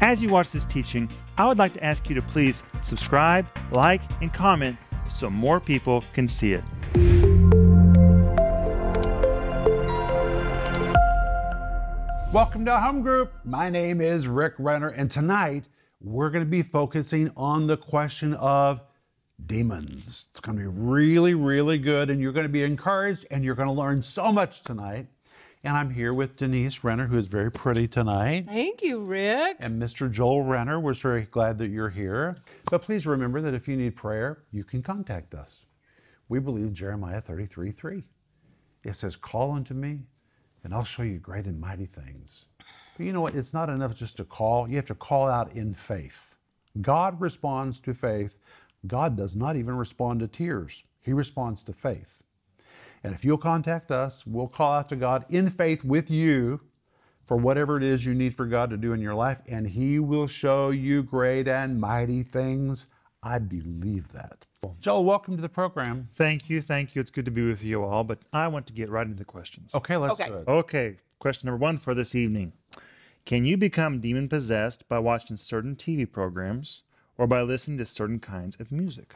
As you watch this teaching, I would like to ask you to please subscribe, like, and comment so more people can see it. Welcome to Home Group. My name is Rick Renner, and tonight we're going to be focusing on the question of demons. It's going to be really, really good, and you're going to be encouraged, and you're going to learn so much tonight. And I'm here with Denise Renner, who is very pretty tonight. Thank you, Rick. And Mr. Joel Renner, we're very glad that you're here. But please remember that if you need prayer, you can contact us. We believe Jeremiah 33 3. It says, Call unto me, and I'll show you great and mighty things. But you know what? It's not enough just to call, you have to call out in faith. God responds to faith. God does not even respond to tears, He responds to faith. And if you'll contact us, we'll call out to God in faith with you for whatever it is you need for God to do in your life, and He will show you great and mighty things. I believe that. Joel, welcome to the program. Thank you, thank you. It's good to be with you all, but I want to get right into the questions. Okay, let's Okay. do it. Okay, question number one for this evening. Can you become demon possessed by watching certain TV programs or by listening to certain kinds of music?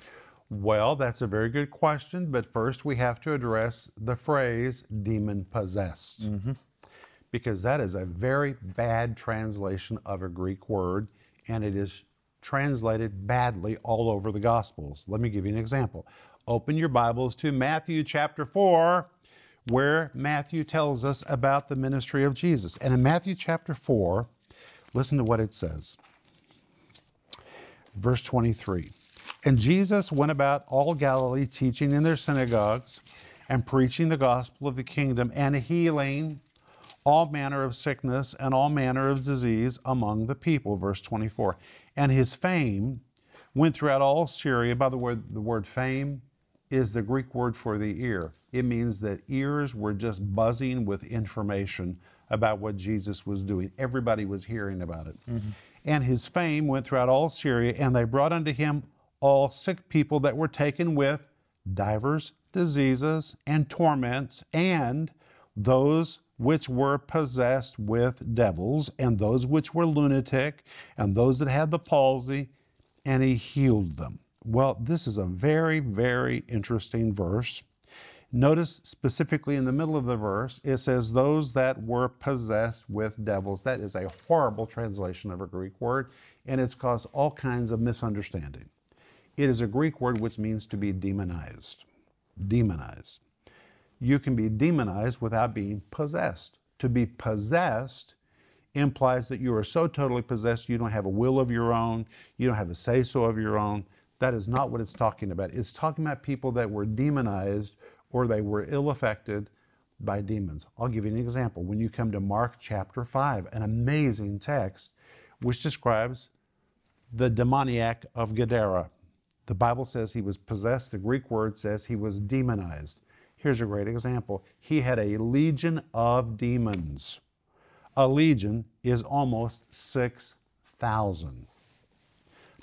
Well, that's a very good question, but first we have to address the phrase demon possessed. Mm-hmm. Because that is a very bad translation of a Greek word, and it is translated badly all over the Gospels. Let me give you an example. Open your Bibles to Matthew chapter 4, where Matthew tells us about the ministry of Jesus. And in Matthew chapter 4, listen to what it says. Verse 23 And Jesus went about all Galilee, teaching in their synagogues and preaching the gospel of the kingdom and healing all manner of sickness and all manner of disease among the people. Verse 24. And his fame went throughout all Syria. By the word, the word fame is the Greek word for the ear. It means that ears were just buzzing with information about what Jesus was doing. Everybody was hearing about it. Mm-hmm. And his fame went throughout all Syria, and they brought unto him all sick people that were taken with divers diseases and torments, and those which were possessed with devils, and those which were lunatic, and those that had the palsy, and he healed them. Well, this is a very, very interesting verse. Notice specifically in the middle of the verse, it says, Those that were possessed with devils. That is a horrible translation of a Greek word, and it's caused all kinds of misunderstanding. It is a Greek word which means to be demonized. Demonized. You can be demonized without being possessed. To be possessed implies that you are so totally possessed you don't have a will of your own, you don't have a say so of your own. That is not what it's talking about. It's talking about people that were demonized or they were ill affected by demons. I'll give you an example. When you come to Mark chapter 5, an amazing text which describes the demoniac of Gadara. The Bible says he was possessed, the Greek word says he was demonized. Here's a great example. He had a legion of demons. A legion is almost 6,000.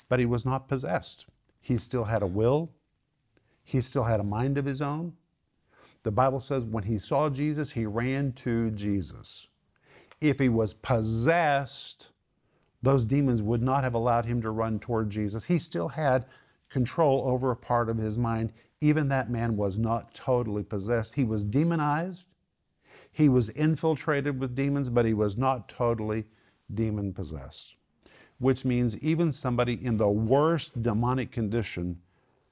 But he was not possessed. He still had a will, he still had a mind of his own. The Bible says when he saw Jesus, he ran to Jesus. If he was possessed, those demons would not have allowed him to run toward Jesus. He still had control over a part of his mind. Even that man was not totally possessed. He was demonized, he was infiltrated with demons, but he was not totally demon possessed. Which means even somebody in the worst demonic condition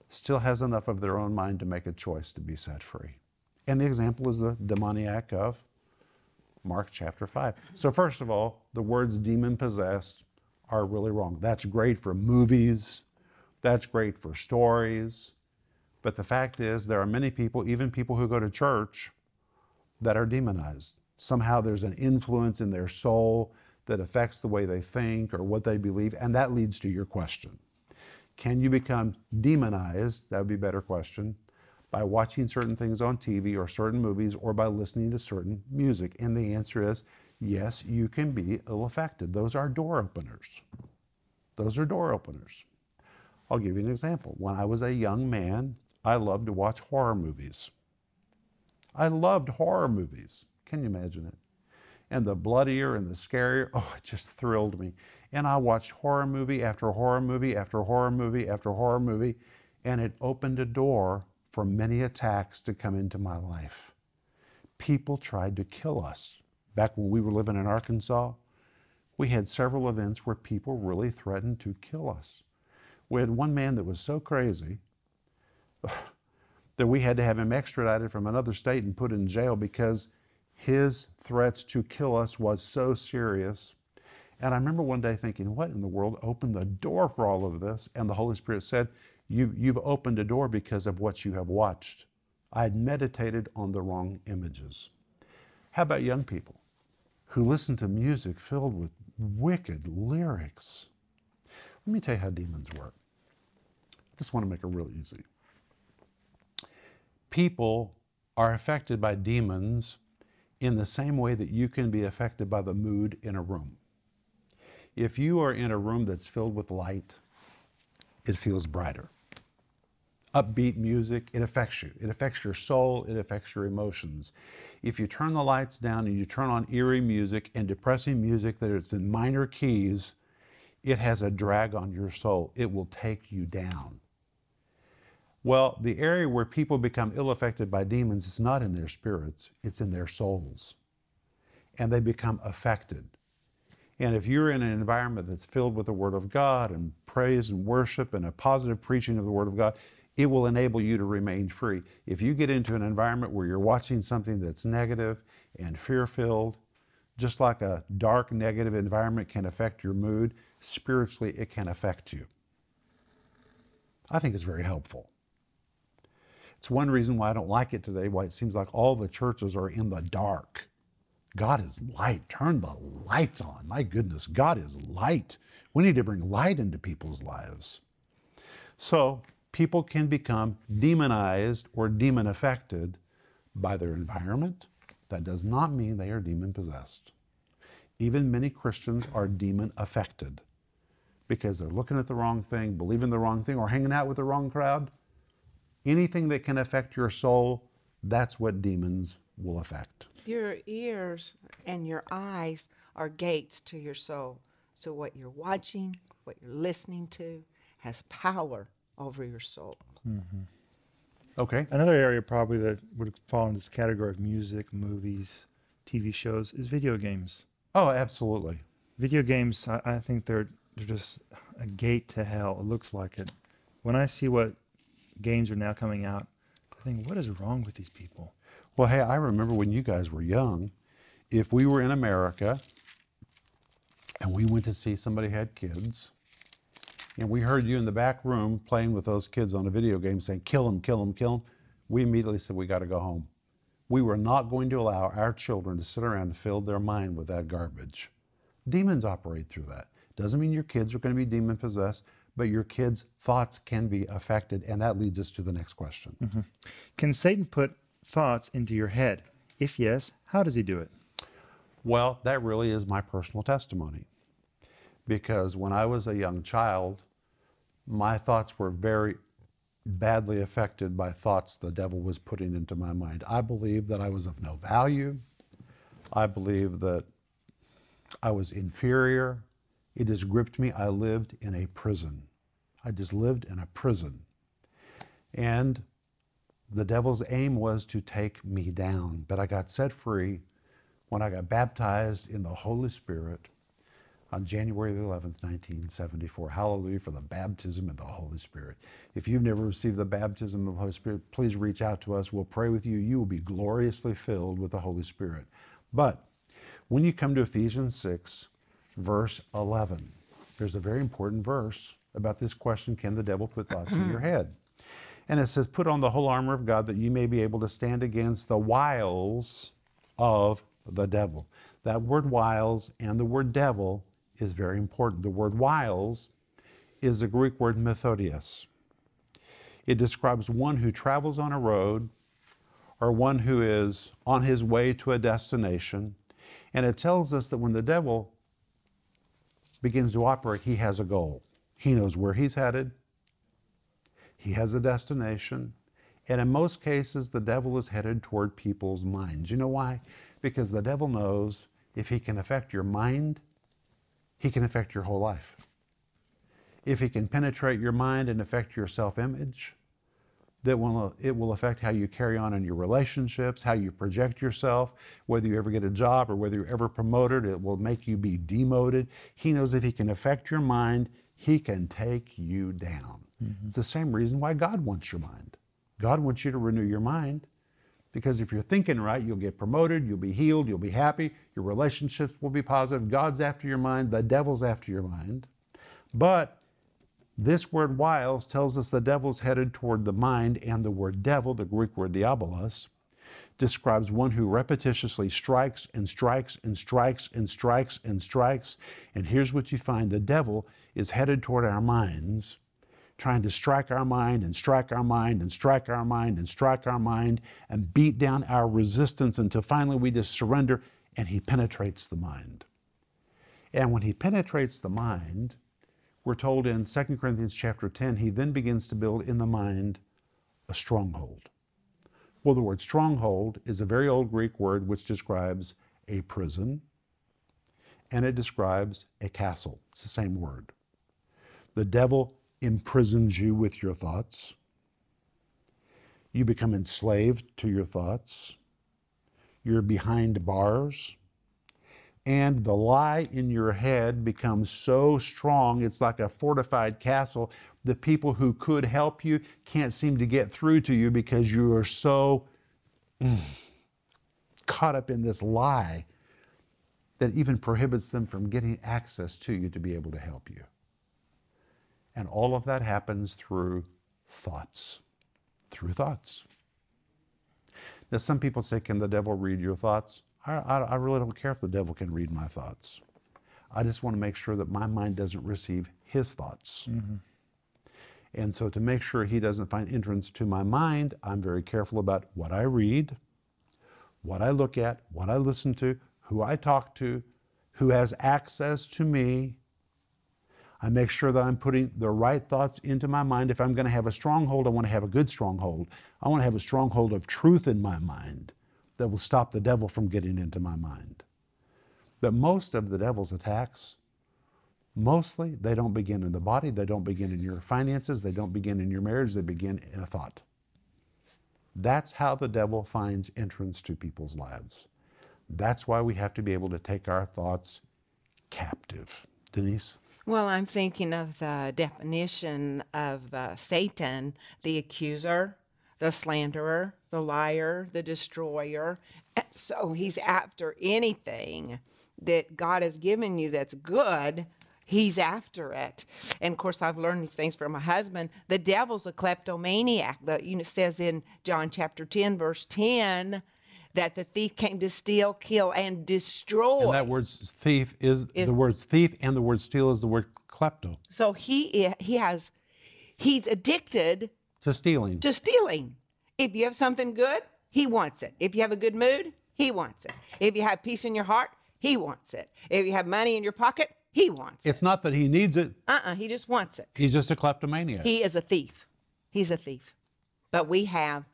still has enough of their own mind to make a choice to be set free. And the example is the demoniac of Mark chapter 5. So, first of all, the words demon possessed are really wrong. That's great for movies, that's great for stories. But the fact is, there are many people, even people who go to church, that are demonized. Somehow there's an influence in their soul that affects the way they think or what they believe, and that leads to your question. Can you become demonized? That would be a better question. By watching certain things on TV or certain movies or by listening to certain music? And the answer is yes, you can be ill affected. Those are door openers. Those are door openers. I'll give you an example. When I was a young man, I loved to watch horror movies. I loved horror movies. Can you imagine it? And the bloodier and the scarier, oh, it just thrilled me. And I watched horror movie after horror movie after horror movie after horror movie, and it opened a door for many attacks to come into my life. People tried to kill us. Back when we were living in Arkansas, we had several events where people really threatened to kill us. We had one man that was so crazy that we had to have him extradited from another state and put in jail because his threats to kill us was so serious. And I remember one day thinking, what in the world opened the door for all of this? And the Holy Spirit said, you, You've opened a door because of what you have watched. I had meditated on the wrong images. How about young people who listen to music filled with wicked lyrics? Let me tell you how demons work. Just want to make it real easy. People are affected by demons in the same way that you can be affected by the mood in a room. If you are in a room that's filled with light, it feels brighter. Upbeat music, it affects you. It affects your soul, it affects your emotions. If you turn the lights down and you turn on eerie music and depressing music that it's in minor keys, it has a drag on your soul. It will take you down. Well, the area where people become ill affected by demons is not in their spirits, it's in their souls. And they become affected. And if you're in an environment that's filled with the Word of God and praise and worship and a positive preaching of the Word of God, it will enable you to remain free. If you get into an environment where you're watching something that's negative and fear filled, just like a dark, negative environment can affect your mood, spiritually it can affect you. I think it's very helpful. It's one reason why I don't like it today, why it seems like all the churches are in the dark. God is light. Turn the lights on. My goodness, God is light. We need to bring light into people's lives. So, people can become demonized or demon affected by their environment. That does not mean they are demon possessed. Even many Christians are demon affected because they're looking at the wrong thing, believing the wrong thing, or hanging out with the wrong crowd anything that can affect your soul, that's what demons will affect. Your ears and your eyes are gates to your soul. So what you're watching, what you're listening to, has power over your soul. Mm-hmm. Okay. Another area probably that would fall in this category of music, movies, TV shows is video games. Oh, absolutely. Video games, I, I think they're they're just a gate to hell. It looks like it. When I see what games are now coming out. I think, what is wrong with these people? Well, hey, I remember when you guys were young, if we were in America and we went to see somebody had kids, and we heard you in the back room playing with those kids on a video game saying, kill them, kill them, kill them, we immediately said, we got to go home. We were not going to allow our children to sit around and fill their mind with that garbage. Demons operate through that. Doesn't mean your kids are going to be demon possessed, but your kids' thoughts can be affected. And that leads us to the next question. Mm-hmm. Can Satan put thoughts into your head? If yes, how does he do it? Well, that really is my personal testimony. Because when I was a young child, my thoughts were very badly affected by thoughts the devil was putting into my mind. I believed that I was of no value. I believed that I was inferior. It has gripped me. I lived in a prison. I just lived in a prison. And the devil's aim was to take me down. But I got set free when I got baptized in the Holy Spirit on January the 11th, 1974. Hallelujah for the baptism of the Holy Spirit. If you've never received the baptism of the Holy Spirit, please reach out to us. We'll pray with you. You will be gloriously filled with the Holy Spirit. But when you come to Ephesians 6, verse 11, there's a very important verse about this question can the devil put thoughts in your head? And it says, Put on the whole armor of God that you may be able to stand against the wiles of the devil. That word wiles and the word devil is very important. The word wiles is the Greek word methodios. It describes one who travels on a road or one who is on his way to a destination. And it tells us that when the devil begins to operate, he has a goal. He knows where he's headed, he has a destination, and in most cases, the devil is headed toward people's minds. You know why? Because the devil knows if he can affect your mind, he can affect your whole life. If he can penetrate your mind and affect your self image, that will it will affect how you carry on in your relationships, how you project yourself, whether you ever get a job or whether you're ever promoted, it will make you be demoted. He knows if he can affect your mind, he can take you down. Mm-hmm. It's the same reason why God wants your mind. God wants you to renew your mind because if you're thinking right, you'll get promoted, you'll be healed, you'll be happy, your relationships will be positive. God's after your mind, the devil's after your mind. But this word wiles tells us the devil's headed toward the mind, and the word devil, the Greek word diabolos, describes one who repetitiously strikes and strikes and strikes and strikes and strikes. And here's what you find the devil is headed toward our minds, trying to strike our mind and strike our mind and strike our mind and strike our mind and beat down our resistance until finally we just surrender and he penetrates the mind. And when he penetrates the mind, we're told in 2 Corinthians chapter 10, he then begins to build in the mind a stronghold. Well, the word stronghold is a very old Greek word which describes a prison and it describes a castle. It's the same word. The devil imprisons you with your thoughts. You become enslaved to your thoughts. You're behind bars and the lie in your head becomes so strong, it's like a fortified castle. The people who could help you can't seem to get through to you because you are so mm, caught up in this lie that even prohibits them from getting access to you to be able to help you. And all of that happens through thoughts. Through thoughts. Now, some people say, Can the devil read your thoughts? I, I, I really don't care if the devil can read my thoughts. I just want to make sure that my mind doesn't receive his thoughts. Mm-hmm. And so, to make sure he doesn't find entrance to my mind, I'm very careful about what I read, what I look at, what I listen to, who I talk to, who has access to me. I make sure that I'm putting the right thoughts into my mind. If I'm going to have a stronghold, I want to have a good stronghold. I want to have a stronghold of truth in my mind that will stop the devil from getting into my mind. But most of the devil's attacks, mostly, they don't begin in the body, they don't begin in your finances, they don't begin in your marriage, they begin in a thought. That's how the devil finds entrance to people's lives. That's why we have to be able to take our thoughts captive. Denise? Well, I'm thinking of the definition of uh, Satan, the accuser, the slanderer, the liar, the destroyer. Eh, so he's after anything that God has given you that's good. He's after it. And of course, I've learned these things from my husband. The devil's a kleptomaniac. The, you know, it says in John chapter 10, verse 10, that the thief came to steal, kill, and destroy. And that word thief is, is the word thief, and the word steal is the word klepto. So he he has he's addicted to stealing. To stealing. If you have something good, he wants it. If you have a good mood, he wants it. If you have peace in your heart, he wants it. If you have money in your pocket, he wants it. It's not that he needs it. Uh-uh, he just wants it. He's just a kleptomaniac. He is a thief. He's a thief. But we have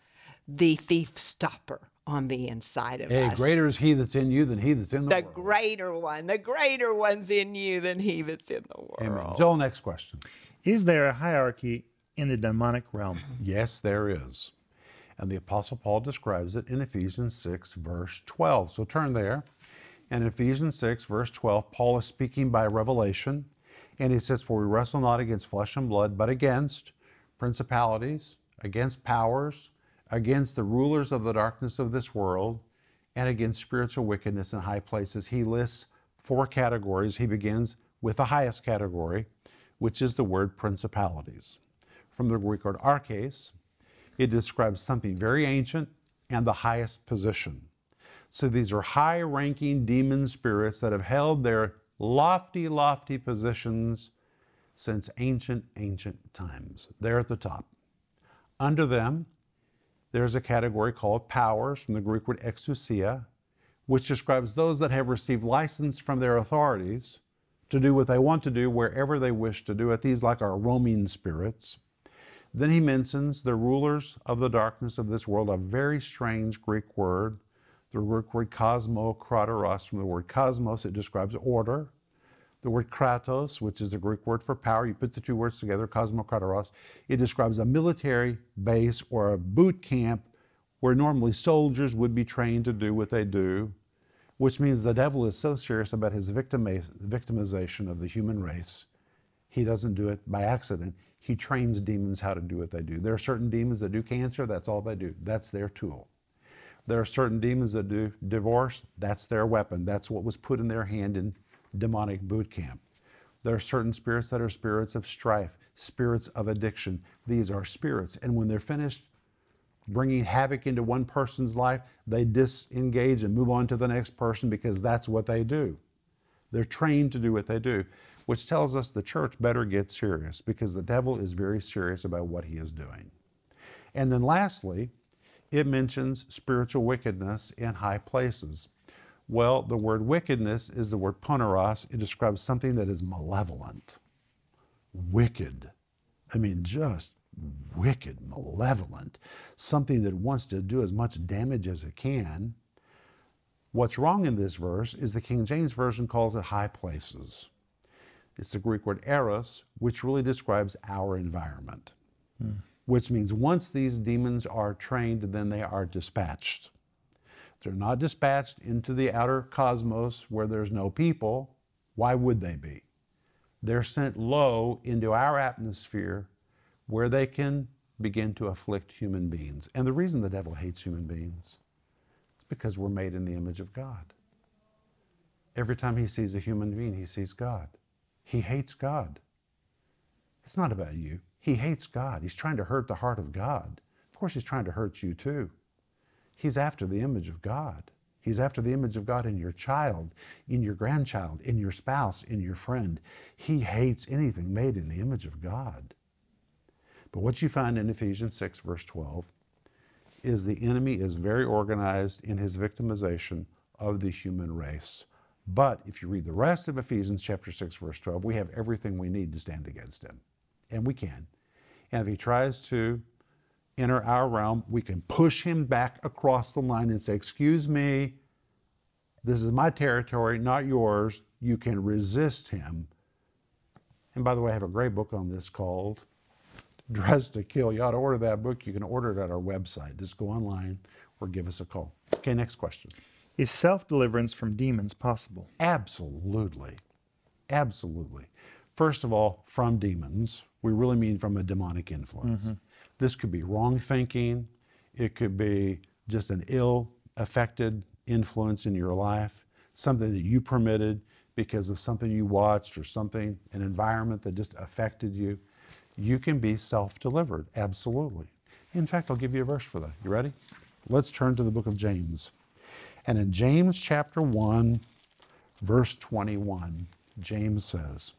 the thief stopper on the inside of hey, us. greater is he that's in you than he that's in the, the world. The greater one. The greater one's in you than he that's in the world. Amen. Joel, next question. Is there a hierarchy in the demonic realm? Yes, there is. And the Apostle Paul describes it in Ephesians 6, verse 12. So turn there. And in Ephesians 6, verse 12, Paul is speaking by revelation. And he says, For we wrestle not against flesh and blood, but against principalities, against powers, against the rulers of the darkness of this world, and against spiritual wickedness in high places. He lists four categories. He begins with the highest category, which is the word principalities from the Greek word arches. It describes something very ancient and the highest position. So these are high ranking demon spirits that have held their lofty, lofty positions since ancient, ancient times. They're at the top. Under them, there's a category called powers from the Greek word exousia, which describes those that have received license from their authorities to do what they want to do wherever they wish to do it. These, like, are roaming spirits. Then he mentions the rulers of the darkness of this world, a very strange Greek word, the Greek word cosmokratoros, from the word cosmos, it describes order. The word kratos, which is the Greek word for power, you put the two words together, kosmokratoros, it describes a military base or a boot camp where normally soldiers would be trained to do what they do, which means the devil is so serious about his victimi- victimization of the human race, he doesn't do it by accident. He trains demons how to do what they do. There are certain demons that do cancer, that's all they do. That's their tool. There are certain demons that do divorce, that's their weapon. That's what was put in their hand in demonic boot camp. There are certain spirits that are spirits of strife, spirits of addiction. These are spirits. And when they're finished bringing havoc into one person's life, they disengage and move on to the next person because that's what they do. They're trained to do what they do, which tells us the church better get serious because the devil is very serious about what he is doing. And then lastly, it mentions spiritual wickedness in high places. Well, the word wickedness is the word poneros. It describes something that is malevolent, wicked. I mean, just wicked, malevolent, something that wants to do as much damage as it can. What's wrong in this verse is the King James Version calls it high places. It's the Greek word eros, which really describes our environment, hmm. which means once these demons are trained, then they are dispatched. They're not dispatched into the outer cosmos where there's no people. Why would they be? They're sent low into our atmosphere where they can begin to afflict human beings. And the reason the devil hates human beings is because we're made in the image of God. Every time he sees a human being, he sees God. He hates God. It's not about you. He hates God. He's trying to hurt the heart of God. Of course, he's trying to hurt you too. He's after the image of God. He's after the image of God in your child, in your grandchild, in your spouse, in your friend. He hates anything made in the image of God. But what you find in Ephesians 6, verse 12, is the enemy is very organized in his victimization of the human race. But if you read the rest of Ephesians chapter 6, verse 12, we have everything we need to stand against him. And we can. And if he tries to enter our realm, we can push him back across the line and say, Excuse me, this is my territory, not yours. You can resist him. And by the way, I have a great book on this called Dressed to Kill. You ought to order that book. You can order it at our website. Just go online or give us a call. Okay, next question. Is self deliverance from demons possible? Absolutely. Absolutely. First of all, from demons. We really mean from a demonic influence. Mm-hmm. This could be wrong thinking, it could be just an ill affected influence in your life, something that you permitted because of something you watched or something, an environment that just affected you. You can be self delivered, absolutely. In fact, I'll give you a verse for that. You ready? Let's turn to the book of James. And in James chapter 1, verse 21, James says,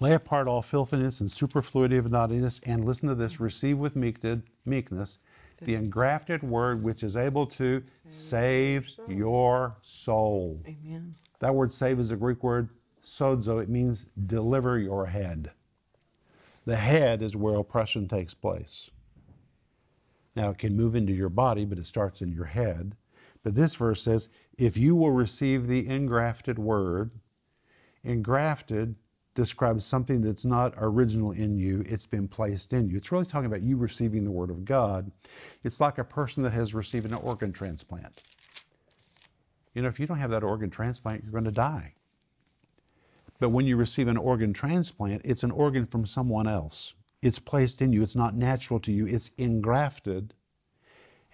Lay apart all filthiness and superfluity of naughtiness, and listen to this receive with meekness the engrafted word which is able to save your soul. Amen. That word save is a Greek word sozo. It means deliver your head. The head is where oppression takes place. Now, it can move into your body, but it starts in your head. But this verse says, if you will receive the engrafted word, engrafted describes something that's not original in you, it's been placed in you. It's really talking about you receiving the word of God. It's like a person that has received an organ transplant. You know, if you don't have that organ transplant, you're going to die. But when you receive an organ transplant, it's an organ from someone else. It's placed in you. It's not natural to you. It's engrafted.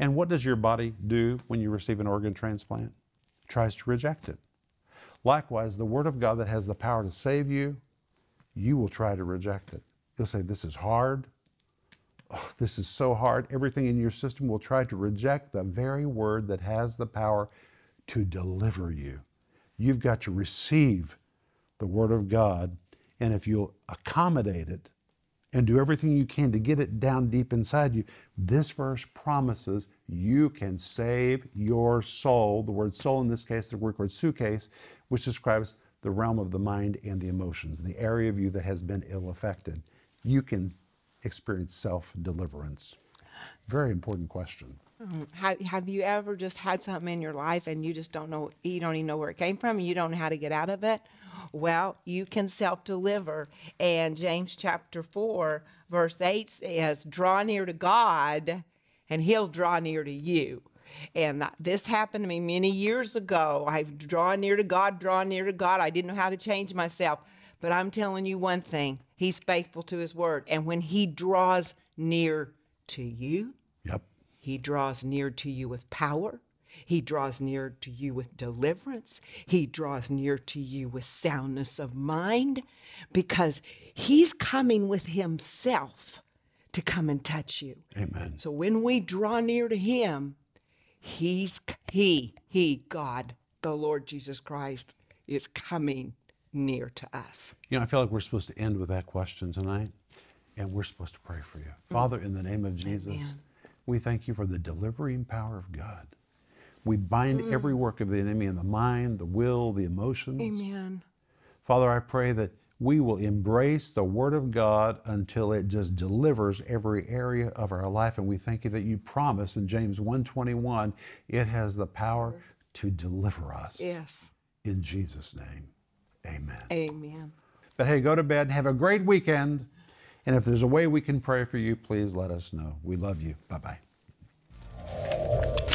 And what does your body do when you receive an organ transplant? It tries to reject it. Likewise, the Word of God that has the power to save you, you will try to reject it. You'll say, This is hard. Oh, this is so hard. Everything in your system will try to reject the very Word that has the power to deliver you. You've got to receive the Word of God, and if you'll accommodate it and do everything you can to get it down deep inside you, this verse promises you can save your soul. The word soul in this case, the Greek word sukkes, which describes the realm of the mind and the emotions, the area of you that has been ill affected. You can experience self deliverance. Very important question. Have, have you ever just had something in your life and you just don't know, you don't even know where it came from, you don't know how to get out of it? Well, you can self deliver. And James chapter 4, verse 8 says, Draw near to God, and he'll draw near to you. And this happened to me many years ago. I've drawn near to God, drawn near to God. I didn't know how to change myself. But I'm telling you one thing He's faithful to His word. And when He draws near to you. He draws near to you with power. He draws near to you with deliverance. He draws near to you with soundness of mind because he's coming with himself to come and touch you. Amen. So when we draw near to him, he's he, he, God, the Lord Jesus Christ is coming near to us. You know, I feel like we're supposed to end with that question tonight, and we're supposed to pray for you. Father, in the name of Jesus, we thank you for the delivering power of God. We bind mm. every work of the enemy in the mind, the will, the emotions. Amen. Father, I pray that we will embrace the Word of God until it just delivers every area of our life. And we thank you that you promise in James 1:21, it has the power to deliver us. Yes. In Jesus' name, amen. Amen. But hey, go to bed and have a great weekend. And if there's a way we can pray for you, please let us know. We love you. Bye bye.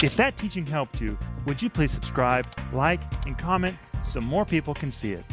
If that teaching helped you, would you please subscribe, like, and comment so more people can see it?